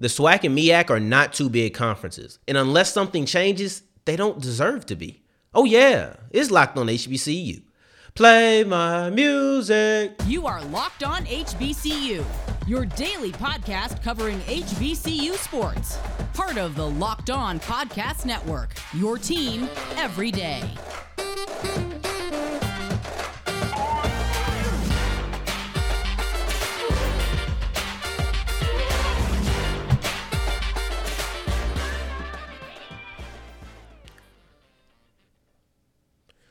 The SWAC and MEAC are not two big conferences, and unless something changes, they don't deserve to be. Oh yeah, it's locked on HBCU. Play my music. You are Locked On HBCU, your daily podcast covering HBCU sports. Part of the Locked On Podcast Network, your team every day.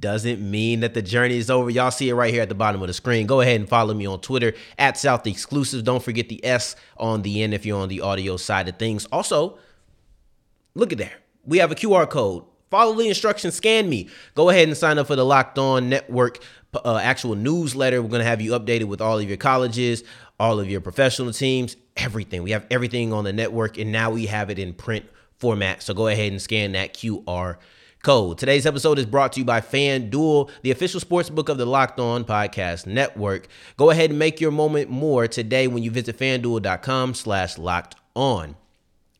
doesn't mean that the journey is over. Y'all see it right here at the bottom of the screen. Go ahead and follow me on Twitter at South Exclusive. Don't forget the S on the end if you're on the audio side of things. Also, look at there. We have a QR code. Follow the instructions, scan me. Go ahead and sign up for the Locked On Network uh, actual newsletter. We're going to have you updated with all of your colleges, all of your professional teams, everything. We have everything on the network, and now we have it in print format. So go ahead and scan that QR code. Today's episode is brought to you by FanDuel, the official sports book of the Locked On Podcast Network. Go ahead and make your moment more today when you visit fanduel.com slash locked on.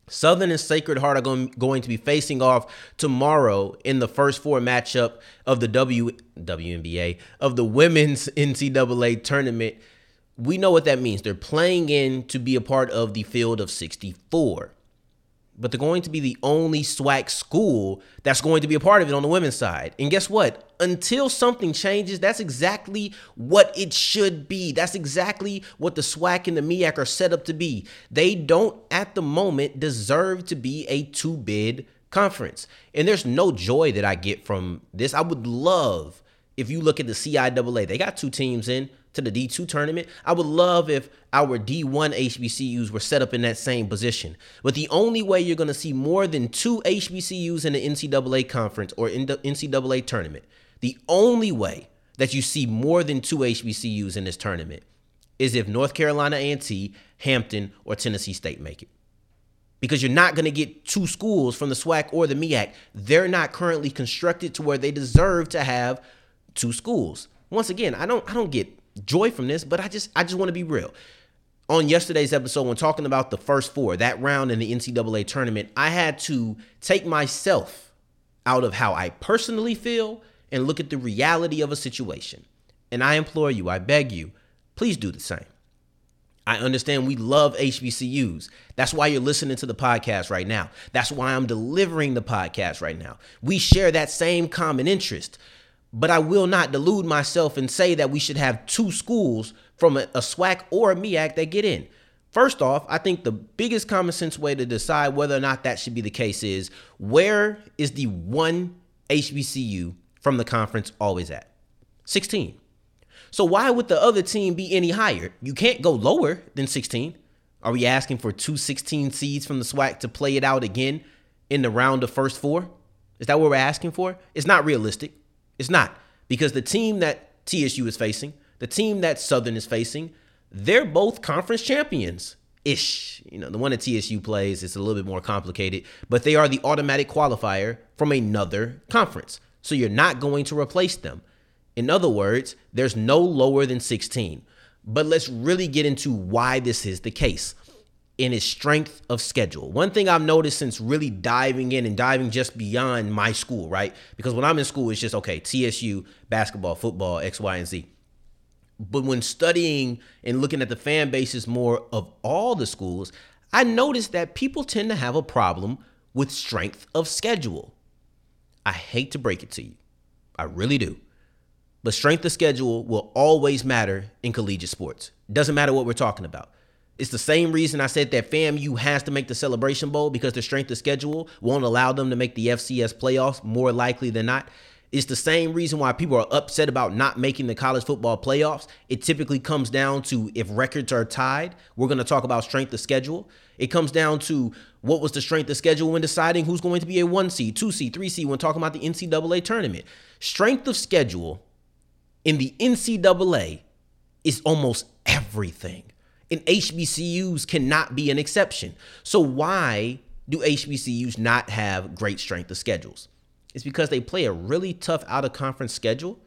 Southern and Sacred Heart are going, going to be facing off tomorrow in the first four matchup of the w, WNBA, of the women's NCAA tournament. We know what that means. They're playing in to be a part of the field of 64 but they're going to be the only SWAC school that's going to be a part of it on the women's side. And guess what? Until something changes, that's exactly what it should be. That's exactly what the SWAC and the MEAC are set up to be. They don't, at the moment, deserve to be a two bid conference. And there's no joy that I get from this. I would love if you look at the CIAA, they got two teams in to the D2 tournament. I would love if our D1 HBCUs were set up in that same position. But the only way you're going to see more than two HBCUs in the NCAA conference or in the NCAA tournament, the only way that you see more than two HBCUs in this tournament is if North Carolina A&T, Hampton, or Tennessee State make it. Because you're not going to get two schools from the SWAC or the MEAC. They're not currently constructed to where they deserve to have two schools. Once again, I don't I don't get joy from this, but I just I just want to be real. On yesterday's episode, when talking about the first four, that round in the NCAA tournament, I had to take myself out of how I personally feel and look at the reality of a situation. And I implore you, I beg you, please do the same. I understand we love HBCUs. That's why you're listening to the podcast right now. That's why I'm delivering the podcast right now. We share that same common interest. But I will not delude myself and say that we should have two schools from a, a SWAC or a MEAC that get in. First off, I think the biggest common sense way to decide whether or not that should be the case is where is the one HBCU from the conference always at? 16. So why would the other team be any higher? You can't go lower than 16. Are we asking for two 16 seeds from the SWAC to play it out again in the round of first four? Is that what we're asking for? It's not realistic. It's not because the team that TSU is facing, the team that Southern is facing, they're both conference champions ish. You know, the one that TSU plays is a little bit more complicated, but they are the automatic qualifier from another conference. So you're not going to replace them. In other words, there's no lower than 16. But let's really get into why this is the case in his strength of schedule. One thing I've noticed since really diving in and diving just beyond my school, right? Because when I'm in school, it's just okay, TSU, basketball, football, X, Y, and Z. But when studying and looking at the fan bases more of all the schools, I noticed that people tend to have a problem with strength of schedule. I hate to break it to you. I really do. But strength of schedule will always matter in collegiate sports. Doesn't matter what we're talking about. It's the same reason I said that FAMU has to make the Celebration Bowl because the strength of schedule won't allow them to make the FCS playoffs more likely than not. It's the same reason why people are upset about not making the college football playoffs. It typically comes down to if records are tied, we're going to talk about strength of schedule. It comes down to What was the strength of schedule when deciding who's going to be a one seed, two seed, three seed when talking about the NCAA tournament? Strength of schedule in the NCAA is almost everything. And HBCUs cannot be an exception. So, why do HBCUs not have great strength of schedules? It's because they play a really tough out of conference schedule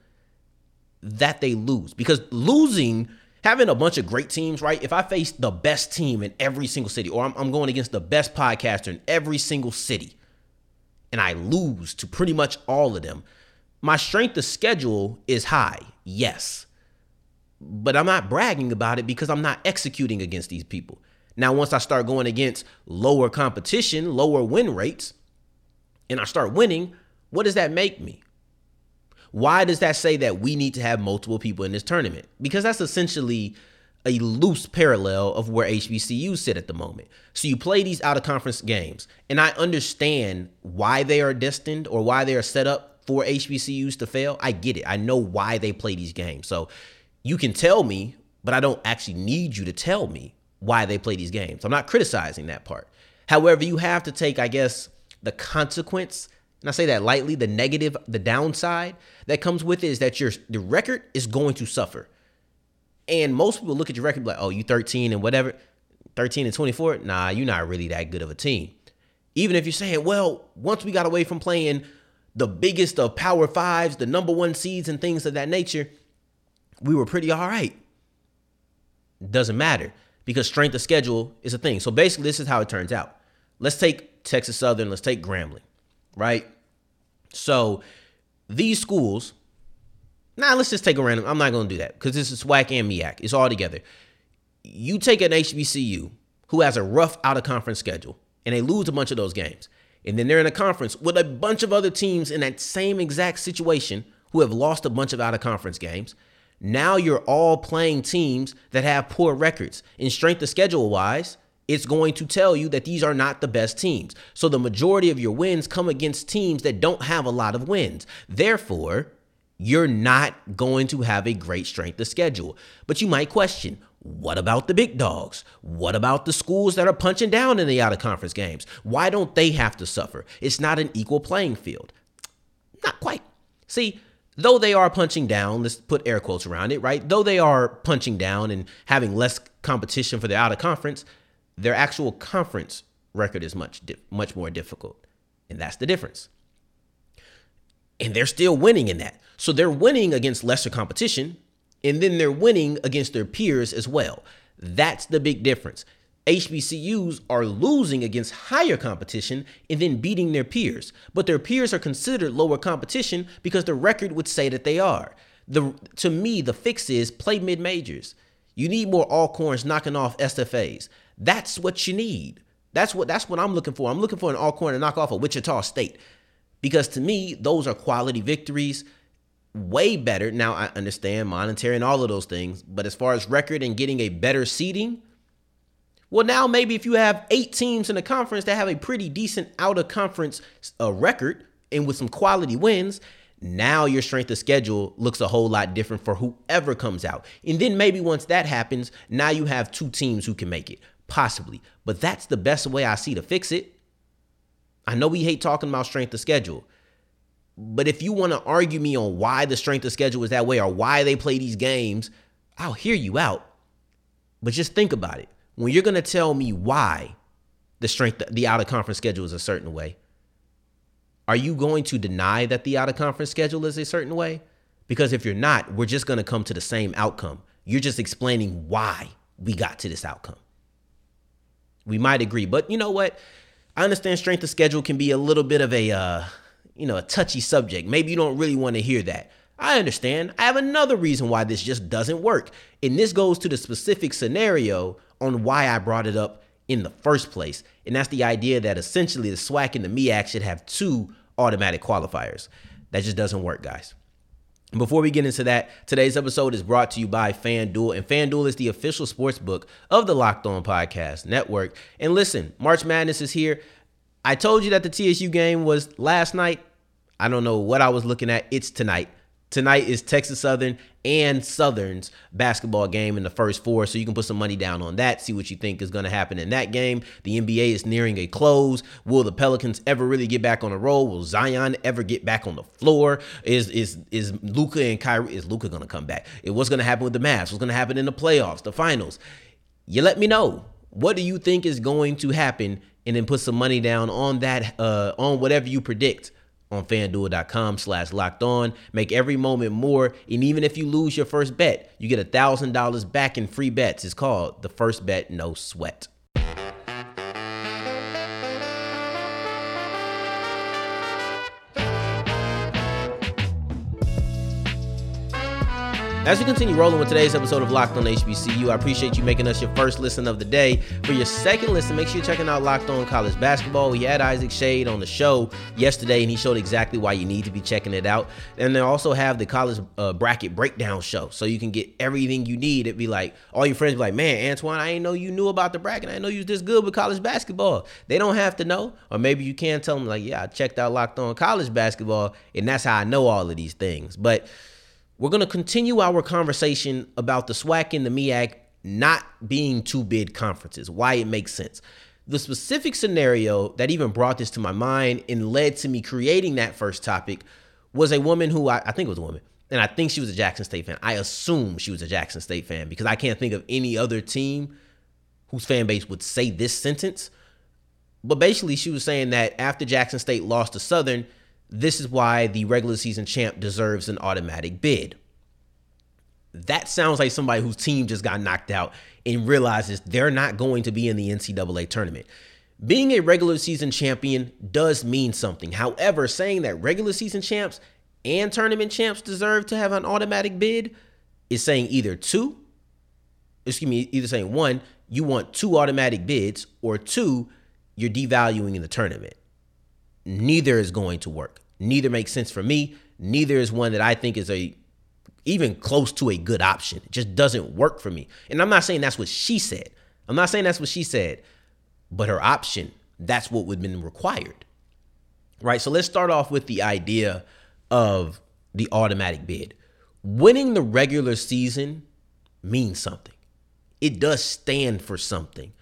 that they lose. Because losing, having a bunch of great teams, right? If I face the best team in every single city, or I'm, I'm going against the best podcaster in every single city, and I lose to pretty much all of them, my strength of schedule is high, yes. But I'm not bragging about it because I'm not executing against these people. Now, once I start going against lower competition, lower win rates, and I start winning, what does that make me? Why does that say that we need to have multiple people in this tournament? Because that's essentially a loose parallel of where HBCUs sit at the moment. So you play these out of conference games, and I understand why they are destined or why they are set up for HBCUs to fail. I get it. I know why they play these games. So you can tell me, but I don't actually need you to tell me why they play these games. I'm not criticizing that part. However, you have to take, I guess, the consequence and I say that lightly, the negative, the downside that comes with it is that your the record is going to suffer. And most people look at your record like, oh, you 13 and whatever, 13 and 24. Nah, you're not really that good of a team. Even if you're saying, well, once we got away from playing the biggest of power fives, the number one seeds and things of that nature, we were pretty all right. Doesn't matter because strength of schedule is a thing. So basically, this is how it turns out. Let's take Texas Southern, let's take Grambling right? So these schools, now let's just take a random. I'm not going to do that because this is SWAC and. It's all together. You take an HBCU who has a rough out of conference schedule and they lose a bunch of those games. And then they're in a conference with a bunch of other teams in that same exact situation who have lost a bunch of out of conference games. Now you're all playing teams that have poor records. In strength of schedule wise, it's going to tell you that these are not the best teams. So the majority of your wins come against teams that don't have a lot of wins. Therefore, you're not going to have a great strength of schedule. But you might question, what about the big dogs? What about the schools that are punching down in the out of conference games? Why don't they have to suffer? It's not an equal playing field. Not quite. See, though they are punching down, let's put air quotes around it, right? Though they are punching down and having less competition for the out of conference, their actual conference record is much much more difficult, and that's the difference. And they're still winning in that. So they're winning against lesser competition, and then they're winning against their peers as well. That's the big difference. HBCUs are losing against higher competition and then beating their peers, but their peers are considered lower competition because the record would say that they are. The to me, the fix is play mid majors. You need more Alcorns knocking off SFAs. That's what you need. That's what that's what I'm looking for. I'm looking for an Alcorn to knock off a Wichita State. Because to me, those are quality victories. Way better. Now I understand monetary and all of those things, but as far as record and getting a better seeding, well, now maybe if you have eight teams in the conference that have a pretty decent out of conference uh, record and with some quality wins, now your strength of schedule looks a whole lot different for whoever comes out. And then maybe once that happens, now you have two teams who can make it. Possibly. But that's the best way I see to fix it. I know we hate talking about strength of schedule. But if you want to argue me on why the strength of schedule is that way or why they play these games, I'll hear you out. But just think about it. When you're going to tell me why the strength the out of conference schedule is a certain way, are you going to deny that the out of conference schedule is a certain way? Because if you're not, we're just going to come to the same outcome. You're just explaining why we got to this outcome we might agree. But you know what? I understand strength of schedule can be a little bit of a uh, you know, a touchy subject. Maybe you don't really want to hear that. I understand. I have another reason why this just doesn't work. And this goes to the specific scenario on why I brought it up in the first place. And that's the idea that essentially the SWAC and the MEAC should have two automatic qualifiers. That just doesn't work, guys. Before we get into that, today's episode is brought to you by FanDuel, and FanDuel is the official sports book of the Locked On Podcast Network. And listen, March Madness is here. I told you that the TSU game was last night. I don't know what I was looking at. It's tonight. Tonight is Texas Southern and Southern's basketball game in the first four. So you can put some money down on that, see what you think is going to happen in that game. The NBA is nearing a close. Will the Pelicans ever really get back on the roll? Will Zion ever get back on the floor? Is is is Luka and Kyrie is Luka going to come back? what's going to happen with the Mavs? What's going to happen in the playoffs, the finals? You let me know. What do you think is going to happen? And then put some money down on that, uh, on whatever you predict on fanduel.com slash locked on. Make every moment more. And even if you lose your first bet, you get a $1,000 back in free bets. It's called the first bet, no sweat. As we continue rolling with today's episode of Locked On HBCU, I appreciate you making us your first listen of the day. For your second listen, make sure you're checking out Locked On College Basketball. We had Isaac Schade on the show yesterday, and he showed exactly why you need to be checking it out. And they also have the college uh, bracket breakdown show, so you can get everything you need. It'd be like all your friends be like, "Man, Antoine, I didn't know you knew about the bracket. I didn't know you was this good with college basketball." They don't have to know, or maybe you can tell them like, "Yeah, I checked out Locked On College Basketball, and that's how I know all of these things." But we're going to continue our conversation about the SWAC and the MEAC not being two bid conferences, why it makes sense. The specific scenario that even brought this to my mind and led to me creating that first topic was a woman who I, I think was a woman, and I think she was a Jackson State fan. I assume she was a Jackson State fan because I can't think of any other team whose fan base would say this sentence. But basically, she was saying that after Jackson State lost to Southern, this is why the regular season champ deserves an automatic bid. That sounds like somebody whose team just got knocked out and realizes they're not going to be in the NCAA tournament. Being a regular season champion does mean something. However, saying that regular season champs and tournament champs deserve to have an automatic bid is saying either two, excuse me, either saying one, you want two automatic bids, or two, you're devaluing in the tournament. Neither is going to work. Neither makes sense for me. Neither is one that I think is a even close to a good option. It just doesn't work for me. And I'm not saying that's what she said. I'm not saying that's what she said, but her option, that's what would have been required. Right? So let's start off with the idea of the automatic bid. Winning the regular season means something. It does stand for something.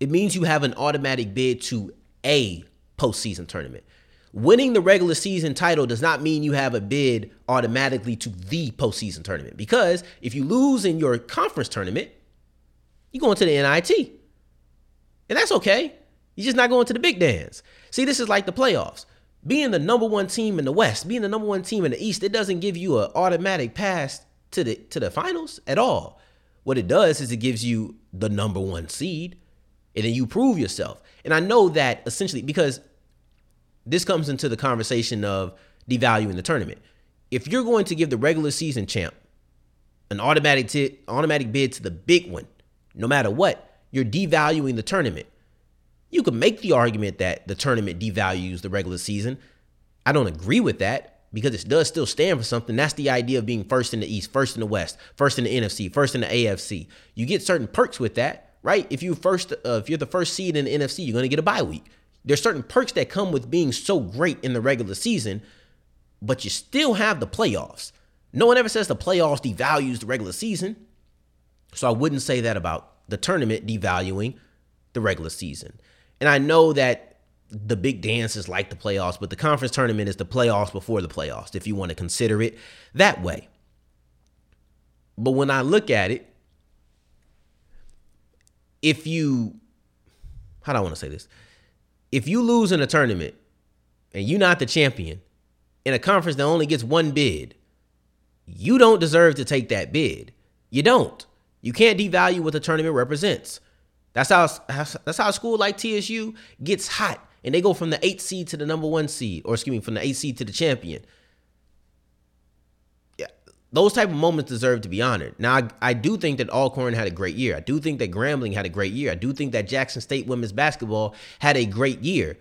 It means you have an automatic bid to a postseason tournament. Winning the regular season title does not mean you have a bid automatically to the postseason tournament because if you lose in your conference tournament, you're going to the NIT. And that's okay. You're just not going to the big dance. See, this is like the playoffs. Being the number one team in the West, being the number one team in the East, it doesn't give you an automatic pass to the to the finals at all. What it does is it gives you the number one seed, and then you prove yourself. And I know that essentially because this comes into the conversation of devaluing the tournament. If you're going to give the regular season champ an automatic t- automatic bid to the big one, no matter what, you're devaluing the tournament. You could make the argument that the tournament devalues the regular season. I don't agree with that because it does still stand for something. That's the idea of being first in the East, first in the West, first in the NFC, first in the AFC. You get certain perks with that, right? If you first, uh, if you're the first seed in the NFC, you're going to get a bye week. There's certain perks that come with being so great in the regular season, but you still have the playoffs. No one ever says the playoffs devalues the regular season. So I wouldn't say that about the tournament devaluing the regular season. And I know that the big dance is like the playoffs, but the conference tournament is the playoffs before the playoffs, if you want to consider it that way. But when I look at it, if you, how do I want to say this? if you lose in a tournament and you're not the champion in a conference that only gets one bid, you don't deserve to take that bid. You don't. You can't devalue what the tournament represents. That's how that's how a school like TSU gets hot and they go from the eighth seed to the number one seed, or excuse me, from the eighth seed to the champion. Those type of moments deserve to be honored. Now, I, I do think that Alcorn had a great year. I do think that Grambling had a great year. I do think that Jackson State women's basketball had a great year.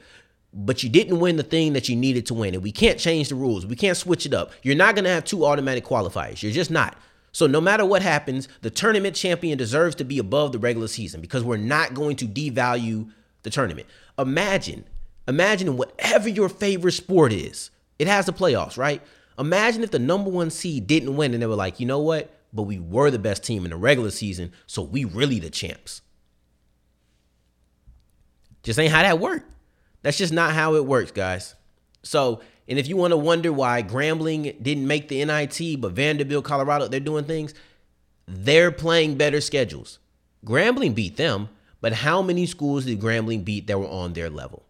But you didn't win the thing that you needed to win. And we can't change the rules. We can't switch it up. You're not going to have two automatic qualifiers. You're just not. So no matter what happens, the tournament champion deserves to be above the regular season because we're not going to devalue the tournament. Imagine, imagine whatever your favorite sport is. It has the playoffs, right? Imagine if the number one seed didn't win and they were like, you know what? But we were the best team in the regular season, so we really the champs. Just ain't how that worked. That's just not how it works, guys. So, and if you want to wonder why Grambling didn't make the NIT, but Vanderbilt, Colorado, they're doing things, they're playing better schedules. Grambling beat them, but how many schools did Grambling beat that were on their level?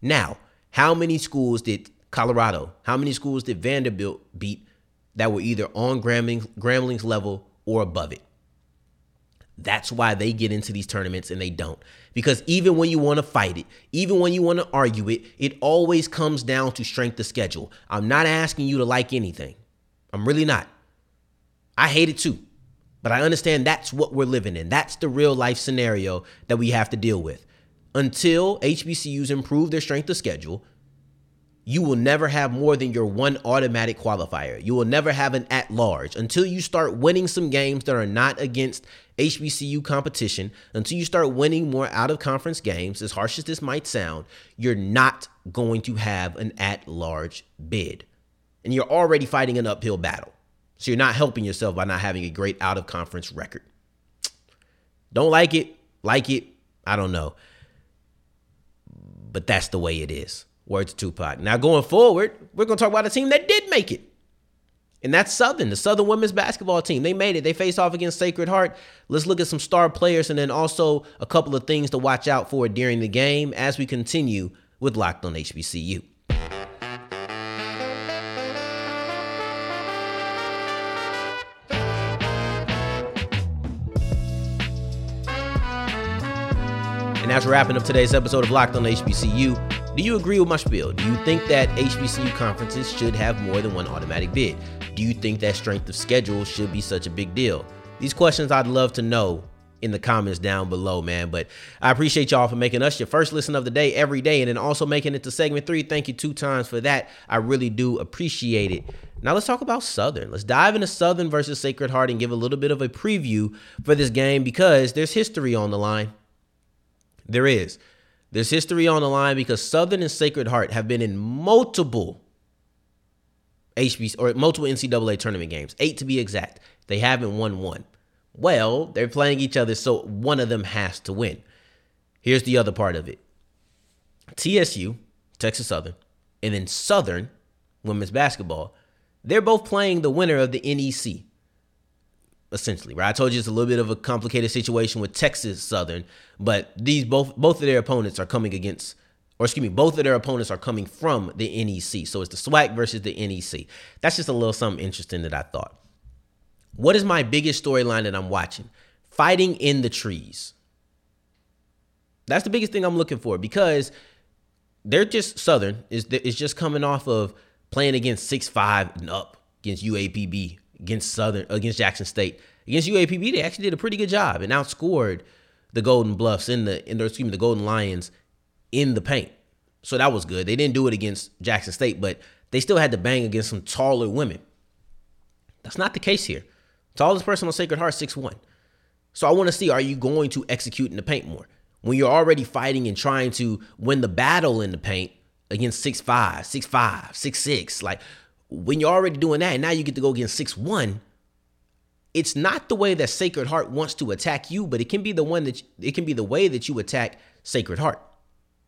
Now, how many schools did Colorado, how many schools did Vanderbilt beat that were either on Grambling, Grambling's level or above it? That's why they get into these tournaments and they don't. Because even when you want to fight it, even when you want to argue it, it always comes down to strength of schedule. I'm not asking you to like anything. I'm really not. I hate it too. But I understand that's what we're living in. That's the real life scenario that we have to deal with. Until HBCUs improve their strength of schedule, you will never have more than your one automatic qualifier. You will never have an at large until you start winning some games that are not against HBCU competition, until you start winning more out of conference games, as harsh as this might sound, you're not going to have an at large bid. And you're already fighting an uphill battle. So you're not helping yourself by not having a great out of conference record. Don't like it, like it, I don't know. But that's the way it is. Words Tupac. Now going forward, we're going to talk about a team that did make it. And that's Southern, the Southern women's basketball team. They made it. They faced off against Sacred Heart. Let's look at some star players and then also a couple of things to watch out for during the game as we continue with Locked on HBCU. And that's wrapping up today's episode of Locked on HBCU. Do you agree with my spiel? Do you think that HBCU conferences should have more than one automatic bid? Do you think that strength of schedule should be such a big deal? These questions I'd love to know in the comments down below, man. But I appreciate y'all for making us your first listen of the day every day and then also making it to segment three. Thank you two times for that. I really do appreciate it. Now let's talk about Southern. Let's dive into Southern versus Sacred Heart and give a little bit of a preview for this game because there's history on the line. There is. There's history on the line because Southern and Sacred Heart have been in multiple HBC or multiple NCAA tournament games, eight to be exact. They haven't won one. Well, they're playing each other, so one of them has to win. Here's the other part of it TSU, Texas Southern, and then Southern women's basketball, they're both playing the winner of the NEC essentially, right? I told you it's a little bit of a complicated situation with Texas Southern, but these both both of their opponents are coming against or excuse me, both of their opponents are coming from the NEC. So it's the SWAC versus the NEC. That's just a little something interesting that I thought. What is my biggest storyline that I'm watching? Fighting in the trees. That's the biggest thing I'm looking for because they're just Southern is is just coming off of playing against six five and up against UAPB against Southern against Jackson State. Against UAPB, they actually did a pretty good job and outscored the Golden Bluffs in the in excuse me, the Golden Lions in the paint. So that was good. They didn't do it against Jackson State, but they still had to bang against some taller women. That's not the case here. Tallest person on Sacred Heart, six one. So I want to see are you going to execute in the paint more? When you're already fighting and trying to win the battle in the paint against six five, six five, six six, like when you're already doing that, and now you get to go against six one. It's not the way that Sacred Heart wants to attack you, but it can be the one that it can be the way that you attack Sacred Heart,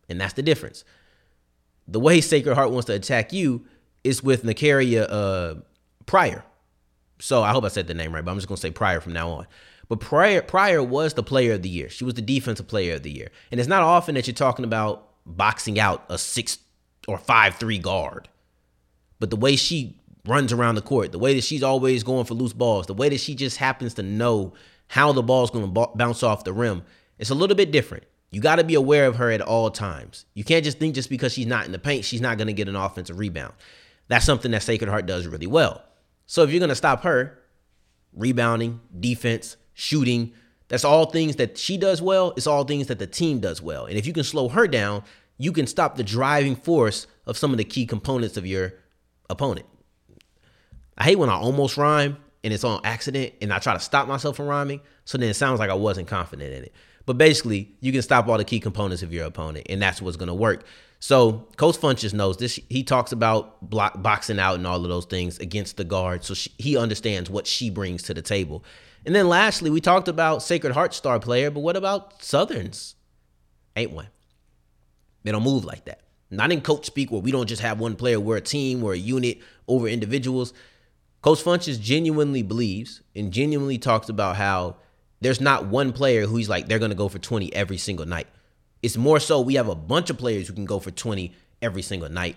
and that's the difference. The way Sacred Heart wants to attack you is with Ny'Carea uh, Pryor. So I hope I said the name right, but I'm just gonna say Pryor from now on. But Pryor, Pryor was the player of the year. She was the defensive player of the year, and it's not often that you're talking about boxing out a six or five three guard. But the way she runs around the court, the way that she's always going for loose balls, the way that she just happens to know how the ball's going to bounce off the rim, it's a little bit different. You got to be aware of her at all times. You can't just think just because she's not in the paint, she's not going to get an offensive rebound. That's something that Sacred Heart does really well. So if you're going to stop her, rebounding, defense, shooting, that's all things that she does well. It's all things that the team does well. And if you can slow her down, you can stop the driving force of some of the key components of your opponent. I hate when I almost rhyme and it's on accident and I try to stop myself from rhyming. So then it sounds like I wasn't confident in it. But basically, you can stop all the key components of your opponent, and that's what's going to work. So Coach Funchess knows this. He talks about block, boxing out and all of those things against the guard. So she, he understands what she brings to the table. And then lastly, we talked about Sacred Heart star player, but what about Southern's? Ain't one. They don't move like that. Not in coach speak where we don't just have one player. We're a team, we're a unit over individuals. Coach Funchess genuinely believes and genuinely talks about how there's not one player who's like they're going to go for 20 every single night. It's more so we have a bunch of players who can go for 20 every single night.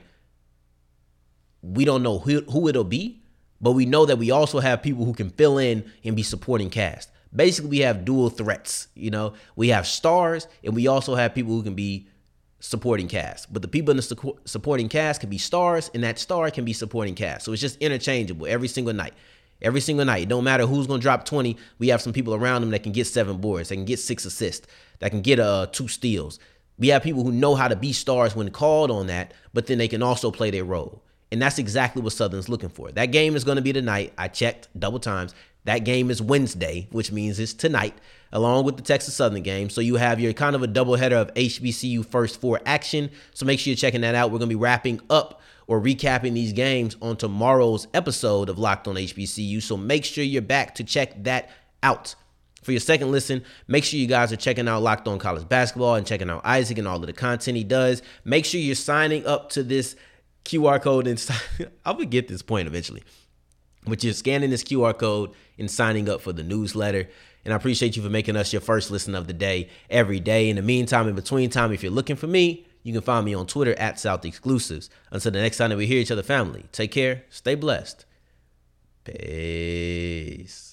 We don't know who, who it'll be, but we know that we also have people who can fill in and be supporting cast. Basically, we have dual threats. You know, we have stars and we also have people who can be supporting cast. But the people in the su- supporting cast can be stars, and that star can be supporting cast. So it's just interchangeable every single night. Every single night. It don't matter who's to drop 20. We have some people around them that can get seven boards, that can get six assists, that can get uh, two steals. We have people who know how to be stars when called on that, but then they can also play their role. And that's exactly what Southern's looking for. That game is going to be tonight. I checked double times. That game is Wednesday, which means it's tonight, along with the Texas Southern game. So you have your kind of a doubleheader of HBCU first four action. So make sure you're checking that out. We're going to be wrapping up or recapping these games on tomorrow's episode of Locked on HBCU. So make sure you're back to check that out. For your second listen, make sure you guys are checking out Locked on College Basketball and checking out Isaac and all of the content he does. Make sure you're signing up to this QR code and I'll get this point eventually. But you're scanning this QR code and signing up for the newsletter. And I appreciate you for making us your first listen of the day every day. In the meantime, in between time, if you're looking for me, you can find me on Twitter at South Exclusives. Until the next time that we hear each other, family, take care, stay blessed. Peace.